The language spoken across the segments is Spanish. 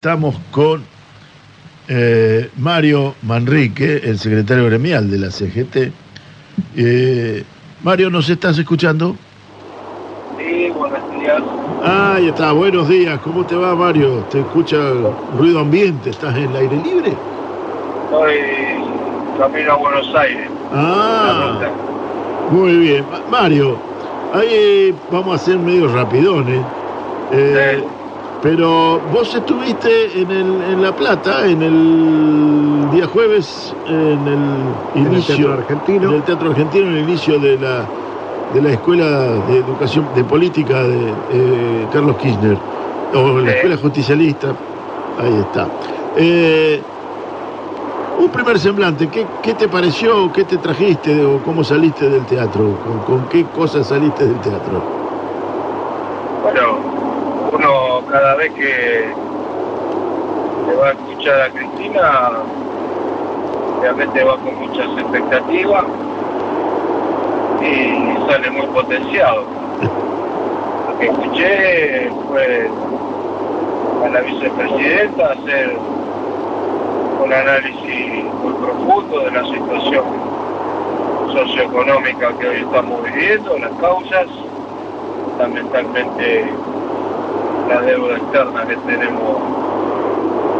Estamos con eh, Mario Manrique, el secretario gremial de la CGT. Eh, Mario, ¿nos estás escuchando? Sí, buenos días. Ah, ahí está, buenos días. ¿Cómo te va, Mario? ¿Te escucha ruido ambiente? ¿Estás en el aire libre? Estoy camino a Buenos Aires. Ah, muy bien. Ma- Mario, ahí vamos a ser medio rapidones. Eh, Sí. Pero vos estuviste en, el, en La Plata, en el día jueves, en el el inicio. Teatro Argentino. En el Teatro Argentino, en el inicio de la, de la Escuela de Educación, de Política de eh, Carlos Kirchner, o la. Escuela Justicialista. Ahí está. Eh, un primer semblante, ¿qué, qué te pareció? ¿Qué te trajiste? ¿O cómo saliste del teatro? ¿Con, con qué cosas saliste del teatro? Bueno, uno cada vez que le va a escuchar a Cristina, realmente va con muchas expectativas y sale muy potenciado. Lo que escuché fue a la vicepresidenta hacer un análisis muy profundo de la situación socioeconómica que hoy estamos viviendo, las causas, fundamentalmente la deuda externa que tenemos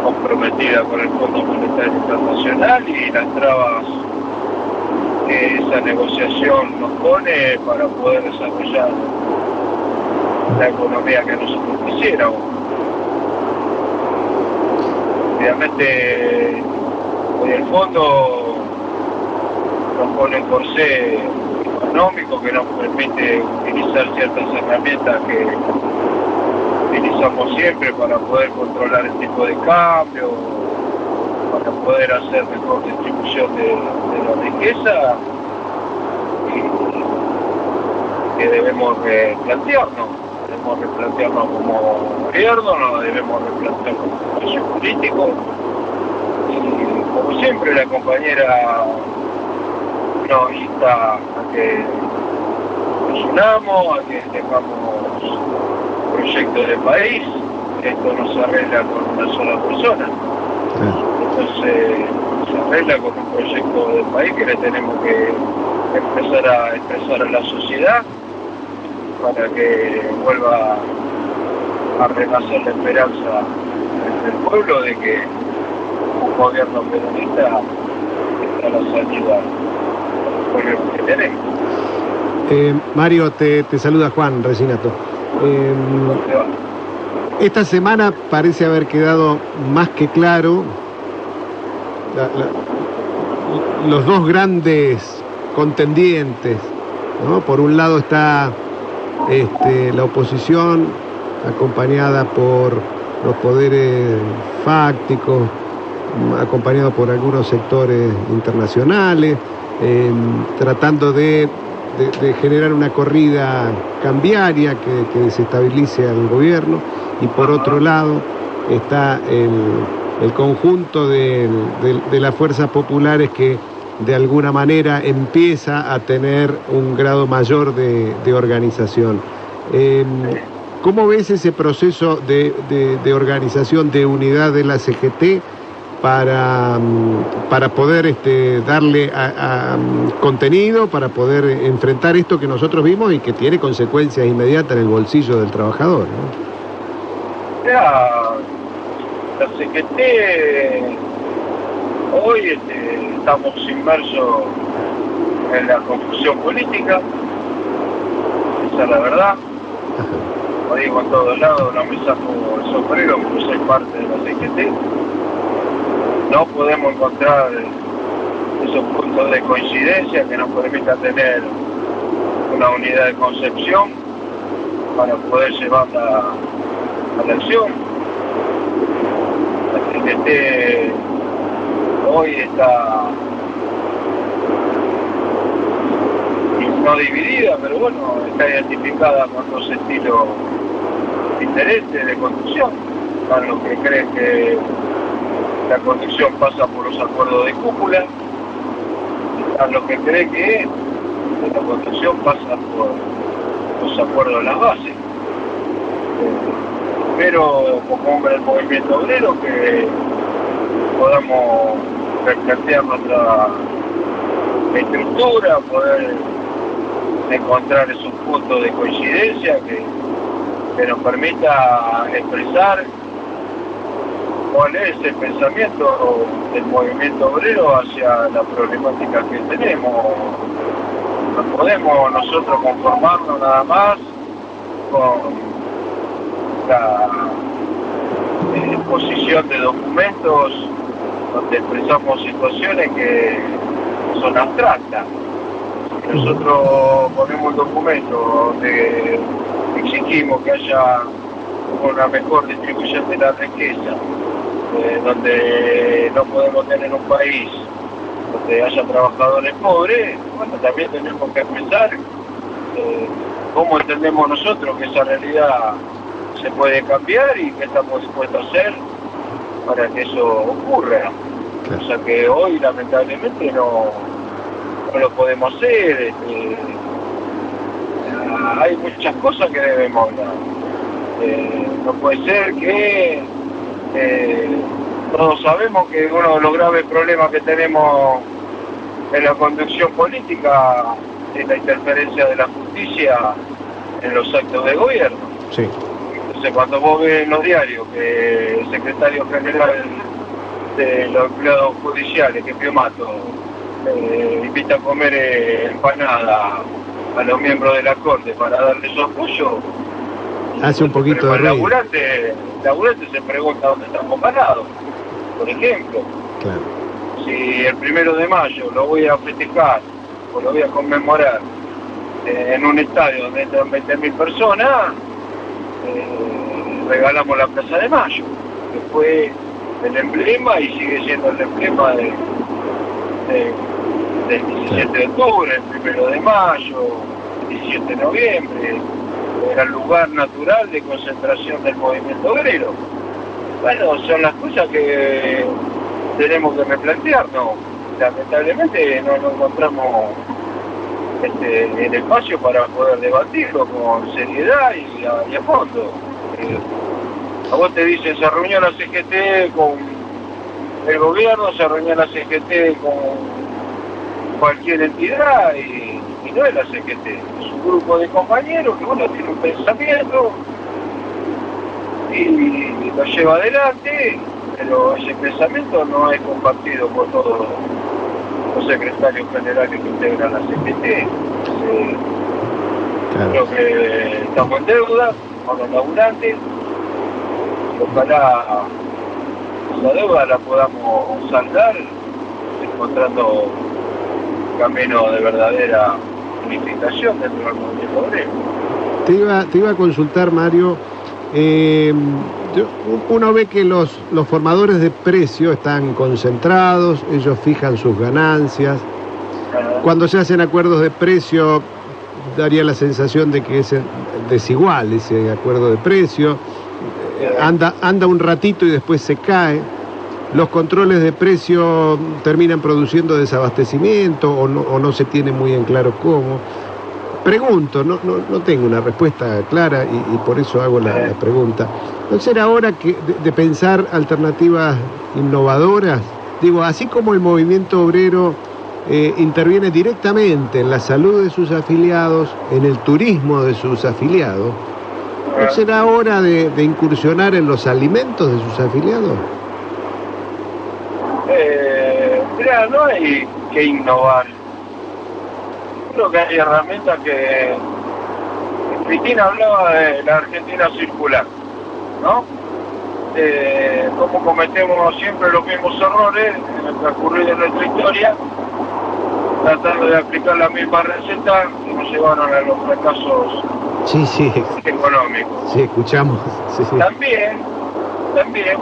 comprometida con el Fondo Monetario Internacional y las trabas que esa negociación nos pone para poder desarrollar la economía que nosotros quisiéramos. Obviamente, hoy el fondo nos pone un corsé económico que nos permite utilizar ciertas herramientas que utilizamos siempre para poder controlar el tipo de cambio, para poder hacer mejor distribución de, la riqueza y que debemos replantearnos, debemos replantearnos como gobierno, nos debemos replantear como espacio político. Y como siempre la compañera nos insta a que nos unamos, a que tengamos proyecto de país, esto no se arregla con una sola persona, entonces se arregla con un proyecto de país que le tenemos que empezar a expresar a la sociedad para que vuelva a renacer la esperanza del pueblo de que un gobierno peronista está la salida con el que tenemos. Eh, Mario, te, te saluda Juan Resinato. Eh, esta semana parece haber quedado más que claro la- la- los dos grandes contendientes. ¿no? Por un lado está este, la oposición acompañada por los poderes fácticos, acompañado por algunos sectores internacionales, eh, tratando de, de- de generar una corrida cambiaria que, desestabilice al gobierno. Y por otro lado está el, el conjunto del- de las fuerzas populares que de alguna manera empieza a tener un grado mayor de, de organización. Eh, ¿Cómo ves ese proceso de, de- de organización, de unidad de la CGT para, mm, para poder este, darle a- a, mm, contenido, para poder enfrentar esto que nosotros vimos y que tiene consecuencias inmediatas en el bolsillo del trabajador? ¿no? Mira, la CGT hoy este, estamos inmersos en la confusión política, esa es la verdad. Lo digo en todos lados, no me saco el sombrero porque soy parte de la CGT. No podemos encontrar esos puntos de coincidencia que nos permitan tener una unidad de concepción para poder llevarla a la acción. La CGT hoy está no dividida, pero bueno, está identificada con dos estilos diferentes de conducción. Están los que creen que la conducción pasa por los acuerdos de cúpula, están los que creen que la conducción pasa por los acuerdos de las bases. primero como hombre del movimiento obrero que podamos replantear nuestra estructura, poder encontrar esos puntos de coincidencia que nos permita expresar cuál es el pensamiento del movimiento obrero hacia la problemática que tenemos. No podemos nosotros conformarnos nada más con la eh, exposición de documentos donde expresamos situaciones que son abstractas. Nosotros ponemos un documento donde exigimos que haya una mejor distribución de la riqueza, eh, donde no podemos tener un país donde haya trabajadores pobres, bueno, también tenemos que pensar eh, cómo entendemos nosotros que esa realidad se puede cambiar y qué estamos dispuestos a hacer para que eso ocurra. O sea que hoy lamentablemente no, no lo podemos hacer. Este, hay muchas cosas que debemos hablar. Eh, no puede ser que eh, todos sabemos que uno de los graves problemas que tenemos en la conducción política es la interferencia de la justicia en los actos de gobierno. Sí. Entonces cuando vos ves en los diarios que el secretario general de los empleados judiciales, que Pio Mato, eh, invita a comer eh, empanada a los miembros de la corte para darle su apoyo, Hace un poquito pero de el ruido. laburante, el laburante se pregunta dónde estamos parados. Por ejemplo, Claro. si el primero de mayo lo voy a festejar o lo voy a conmemorar eh, en un estadio donde entran 20.000 personas, eh, regalamos la Plaza de Mayo, que fue el emblema y sigue siendo el emblema de, de- del 17 de octubre, el primero de mayo, el 17 de noviembre, era el lugar natural de concentración del movimiento obrero. Bueno, son las cosas que tenemos que replantearnos. Lamentablemente no, no encontramos este, el espacio para poder debatirlo con seriedad y a, fondo. Eh, a vos te dicen, se reunió la CGT con el gobierno, se reunió la CGT con cualquier entidad y, no es la CGT, un grupo de compañeros que uno tiene un pensamiento y lo lleva adelante, pero ese pensamiento no es compartido por todos los secretarios generales que integran la CGT. Eh, Claro. Creo que estamos en deuda con los laburantes y ojalá esa deuda la podamos saldar encontrando camino de verdadera unificación dentro del movimiento obrero. Te iba, te iba a consultar, Mario. eh, uno ve que los, los formadores de precio están concentrados, ellos fijan sus ganancias. Cuando se hacen acuerdos de precio, daría la sensación de que es desigual ese acuerdo de precio. Anda, anda un ratito y después se cae. Los controles de precio terminan produciendo desabastecimiento o no, se tiene muy en claro cómo. Pregunto, no, no, no tengo una respuesta clara y, por eso hago la, pregunta. ¿No será hora que, de, pensar alternativas innovadoras? Digo, así como el movimiento obrero eh, interviene directamente en la salud de sus afiliados, en el turismo de sus afiliados, ¿no será hora de incursionar en los alimentos de sus afiliados? Eh, mira, no hay que innovar. Creo que hay herramientas que... Cristina hablaba de la Argentina circular, ¿no? Eh, cómo cometemos siempre los mismos errores en el transcurrir de nuestra historia, tratando de aplicar la misma receta que nos llevaron a los fracasos Sí, sí, económicos. sí, escuchamos. Sí. También, también,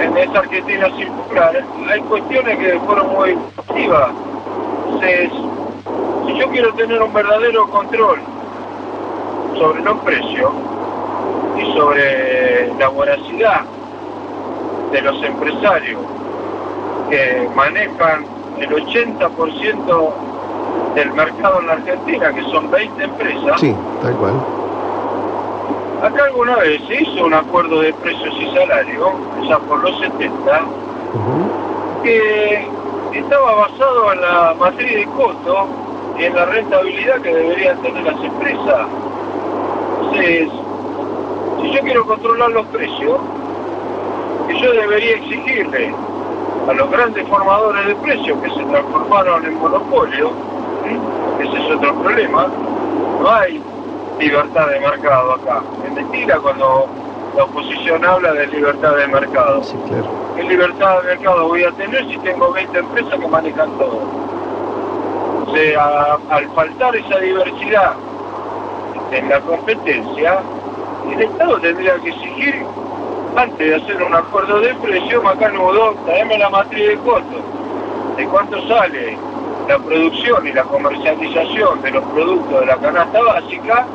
en esa Argentina circular, hay cuestiones que fueron muy activas. Entonces, si yo quiero tener un verdadero control sobre los precios y sobre la voracidad de los empresarios que manejan el 80% del mercado en la Argentina, que son 20 empresas, Sí, tal cual. Acá alguna vez se hizo un acuerdo de precios y salarios, ya por los 70, que estaba basado en la matriz de costo y en la rentabilidad que deberían tener las empresas. Entonces, si yo quiero controlar los precios, que yo debería exigirle a los grandes formadores de precios que se transformaron en monopolio, ese es otro problema, no hay libertad de mercado acá. Es mentira cuando la oposición habla de libertad de mercado. Sí, claro. ¿Qué libertad de mercado voy a tener si tengo 20 empresas que manejan todo? O sea, al faltar esa diversidad en la competencia, el Estado tendría que exigir, antes de hacer un acuerdo de precio, Macanudo, traeme la matriz de costos, de cuánto sale la producción y la comercialización de los productos de la canasta básica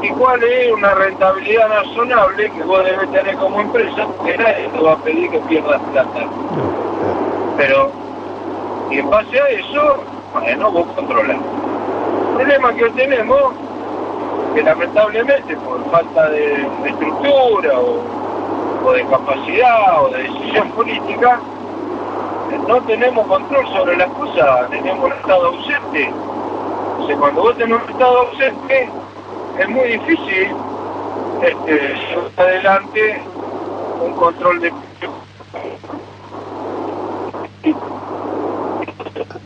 y cuál es una rentabilidad razonable que vos debes tener como empresa, porque nadie te va a pedir que pierdas plata. Pero, y en base a eso, bueno, vos controlás. El problema que hoy tenemos, que lamentablemente por falta de, de estructura o, o de capacidad o de decisión política, no tenemos control sobre las cosas, tenemos un estado ausente. O sea, cuando vos tenés un estado ausente, es muy difícil este, llevar adelante un control de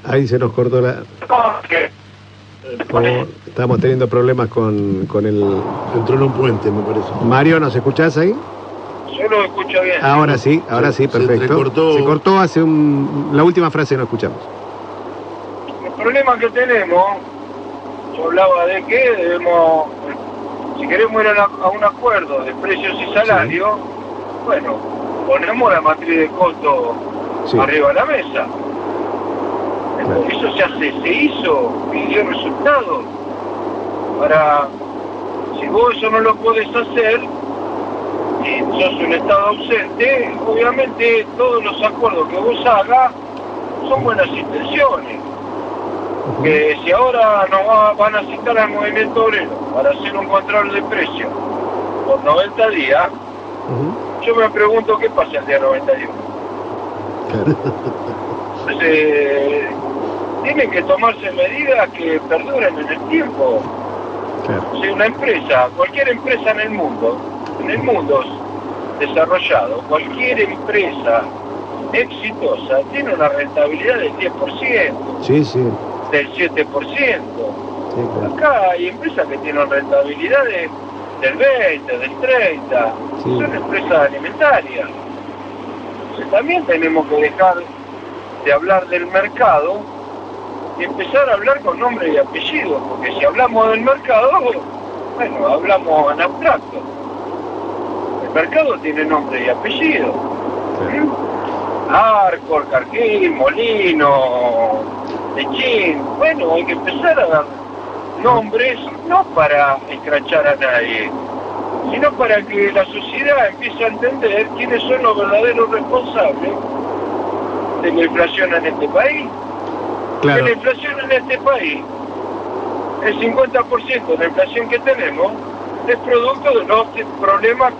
Ahí se nos cortó la... como estamos teniendo problemas con, con el... Entró en un puente, me parece. Mario, ¿nos escuchás ahí? Yo lo escucho bien. Ahora sí, ahora sí, Se- se perfecto. entrecortó. Se cortó hace un... La última frase no escuchamos. El problema que tenemos, yo hablaba de que debemos, si queremos ir a, una- a un acuerdo de precios y salarios, bueno, ponemos la matriz de costo Sí. arriba de la mesa. Claro. Eso se hace, se hizo y dio resultados. Para, si vos eso no lo podés hacer, sos un estado ausente, obviamente todos los acuerdos que vos hagas son buenas intenciones que si ahora nos va- van a citar al movimiento obrero para hacer un control de precios por 90 días, yo me pregunto qué pasa el día 91. Claro. Entonces, tienen que tomarse medidas que perduren en el tiempo. Si una empresa, cualquier empresa en el mundo, en el mundo desarrollado, cualquier empresa exitosa tiene una rentabilidad del 10%, Sí, sí. del 7%. sí, claro. Acá hay empresas que tienen rentabilidades del 20, del 30, Sí. son empresas alimentarias. Entonces, también tenemos que dejar de hablar del mercado y empezar a hablar con nombre y apellido, porque si hablamos del mercado, bueno, hablamos en abstracto. Mercado tiene nombre y apellido. ¿Mm? Arcor, Carquín, Molino, Lechín. Bueno, hay que empezar a dar nombres no para escrachar a nadie, sino para que la sociedad empiece a entender quiénes son los verdaderos responsables de la inflación en este país. Claro. Que la inflación en este país, el 50% de la inflación que tenemos es producto de los problemas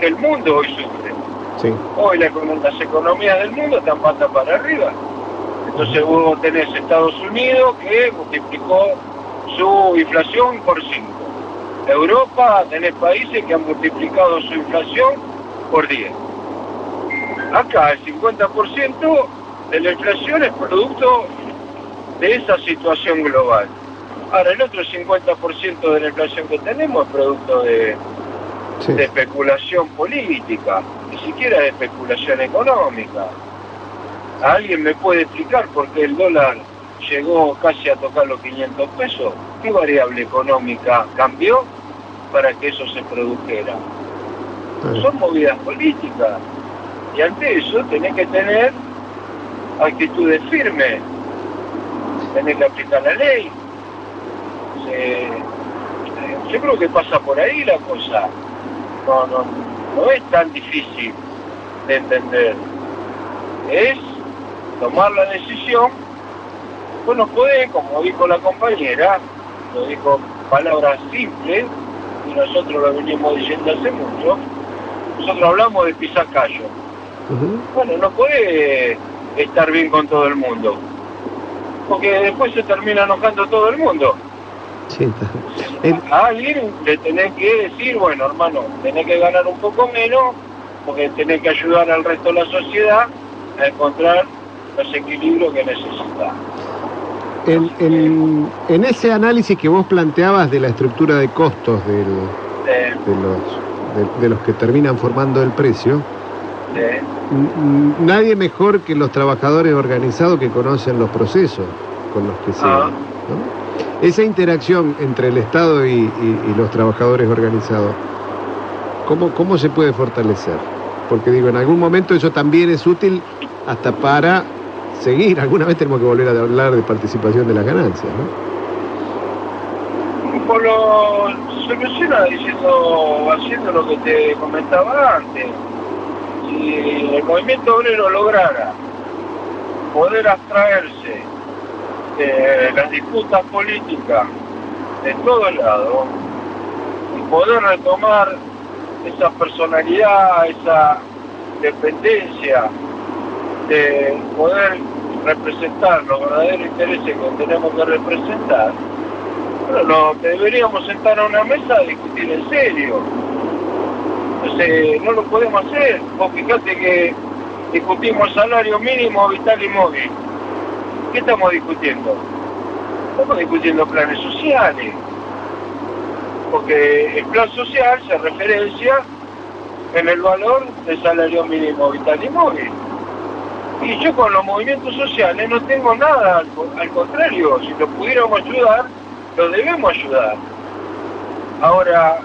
que el mundo hoy sufre. Sí. Hoy la las economías del mundo están patas para arriba. Entonces vos tenés Estados Unidos que multiplicó su inflación por 5. Europa tenés países que han multiplicado su inflación por 10. Acá el 50% de la inflación es producto de esa situación global. Ahora el otro 50% de la inflación que tenemos es producto de, Sí. de especulación política, ni siquiera de especulación económica. ¿Alguien me puede explicar por qué el dólar llegó casi a tocar los 500 pesos? ¿Qué variable económica cambió para que eso se produjera? Son movidas políticas. Y ante eso tenés que tener actitudes firmes. Tenés que aplicar la ley. Se- yo creo que pasa por ahí la cosa. No, no, no es tan difícil de entender. Es tomar la decisión. Vos no podés, como dijo la compañera, lo dijo palabras simples, y nosotros lo venimos diciendo hace mucho, nosotros hablamos de pisar callo. Ujú. Bueno, no puede estar bien con todo el mundo, porque después se termina enojando todo el mundo. Sí, está. En- A alguien le tenés que decir, bueno, hermano, tenés que ganar un poco menos, porque tenés que ayudar al resto de la sociedad a encontrar los equilibrios que necesita. En, en- en ese análisis que vos planteabas de la estructura de costos del- Eh, de, los, de, de los que terminan formando el precio, eh, nadie mejor que los trabajadores organizados que conocen los procesos con los que se... Ah. ¿no? Esa interacción entre el Estado y, los trabajadores organizados, ¿cómo, ¿cómo se puede fortalecer? Porque digo, en algún momento eso también es útil hasta para seguir. Alguna vez tenemos que volver a hablar de participación de las ganancias, ¿no? Por lo soluciona diciendo, haciendo lo que te comentaba antes. Si el movimiento obrero lograra poder abstraerse las disputas políticas de todos lados y poder retomar esa personalidad, esa dependencia de poder representar los verdaderos intereses que tenemos que representar, bueno, no, que deberíamos sentar a una mesa a discutir en serio. Entonces, no lo podemos hacer. Vos fíjate que discutimos salario mínimo vital y móvil. ¿Qué estamos discutiendo? Estamos discutiendo planes sociales. Porque el plan social se referencia en el valor del salario mínimo vital y móvil. Y yo con los movimientos sociales no tengo nada, al, co- al contrario, si lo pudiéramos ayudar, lo debemos ayudar. Ahora,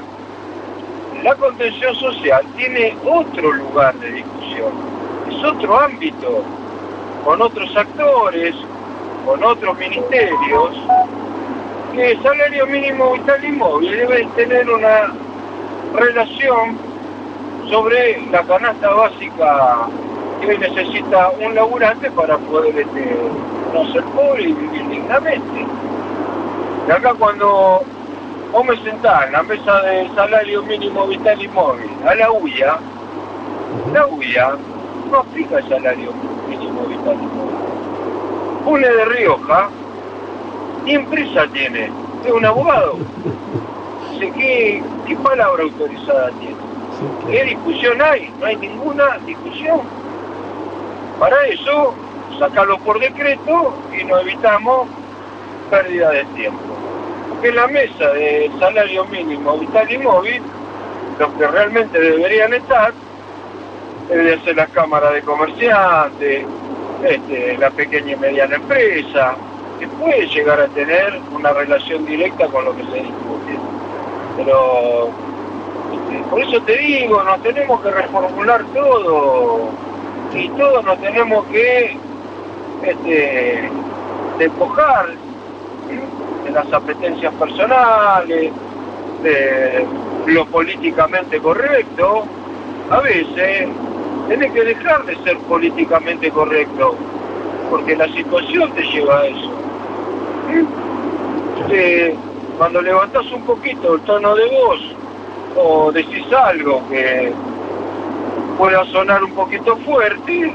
la contención social tiene otro lugar de discusión, es otro ámbito, con otros actores, con otros ministerios, que el salario mínimo vital y móvil debe tener una relación sobre la canasta básica que necesita un laburante para poder este, no ser pobre y vivir dignamente. Y acá cuando vos me sentás en la mesa de salario mínimo vital y móvil a la UIA, la UIA no aplica el salario mínimo vital y móvil. Une de Rioja, ¿qué empresa tiene? Es un abogado. Dice, ¿qué, ¿Qué palabra autorizada tiene? ¿Qué discusión hay? No hay ninguna discusión. Para eso, sacarlo por decreto y nos evitamos pérdida de tiempo. Porque en la mesa de salario mínimo vital y móvil, los que realmente deberían estar, deberían ser las cámaras de comerciantes, este, la pequeña y mediana empresa, que puede llegar a tener una relación directa con lo que se discute. Pero este, por eso te digo, nos tenemos que reformular todo y todos nos tenemos que este, despojar de las apetencias personales, de lo políticamente correcto. A veces tenés que dejar de ser políticamente correcto, porque la situación te lleva a eso. Que cuando levantás un poquito el tono de voz o decís algo que pueda sonar un poquito fuerte,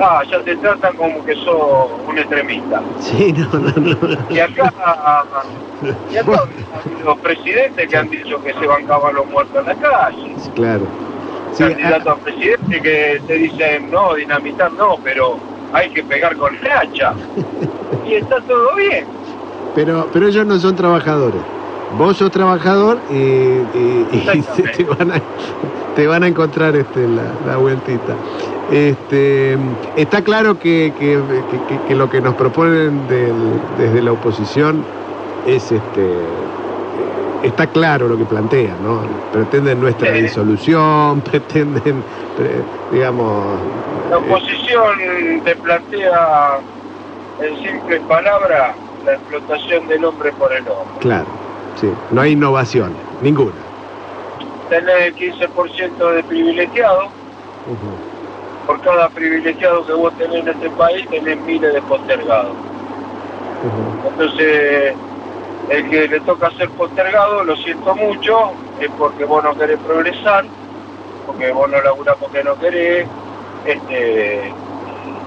ah, ya te tratan como que sos un extremista. Sí, no, no, no. Y acá, y acá los presidentes que han dicho que se bancaban los muertos en la calle, Claro. Sí, candidatos a presidente que te dicen no, dinamitar no, pero hay que pegar con el hacha. Y está todo bien. pero, pero ellos no son trabajadores. Vos sos trabajador y, y- y Exactamente. te, van a, te van a encontrar este, la, la vueltita. Este, está claro que, que- que- que- que lo que nos proponen del- desde la oposición es este está claro lo que plantean, ¿no? Pretenden nuestra Sí. disolución, pretenden, pre- digamos, La eh, oposición te plantea en simples palabras la explotación del hombre por el hombre. claro, sí, no hay innovación, ninguna. Tener el 15% de privilegiados, Ujú, por cada privilegiado que vos tenés en este país tenés miles de postergados. Entonces, El que le toca ser postergado, lo siento mucho, es porque vos no querés progresar, porque vos no laburás porque no querés, este,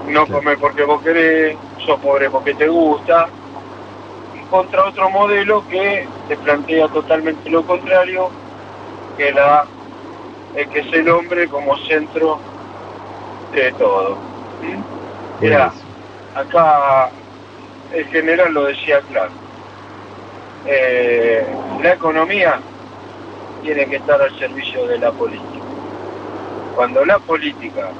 no comés porque vos querés, sos pobre porque te gusta, contra otro modelo que te plantea totalmente lo contrario, que la el que es el hombre como centro de todo. ¿Mm? Mira, acá el general lo decía claro. Eh, la economía tiene que estar al servicio de la política. Cuando la política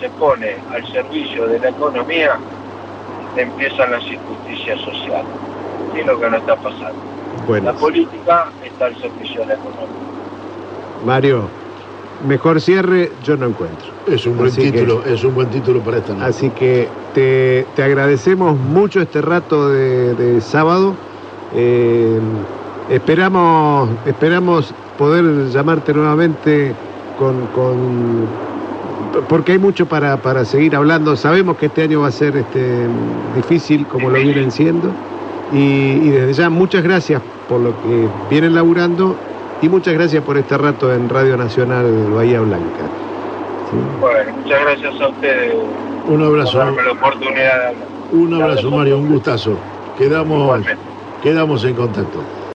se pone al servicio de la economía, empiezan las injusticias sociales. Y es lo que no está pasando. La política está al servicio de la economía. Mario, mejor cierre yo no encuentro. Es un buen título, es un buen título para esta noche. Así que te, agradecemos mucho este rato de, sábado. Eh, esperamos, esperamos poder llamarte nuevamente con, porque hay mucho para, para, seguir hablando. Sabemos que este año va a ser este, difícil, como lo vienen siendo. Y, y desde ya, muchas gracias por lo que vienen laburando y muchas gracias por este rato en Radio Nacional Bahía Blanca. Bueno, muchas gracias a ustedes. Un abrazo. Por darme la oportunidad Un abrazo, Mario, un gustazo. Quedamos, quedamos en contacto.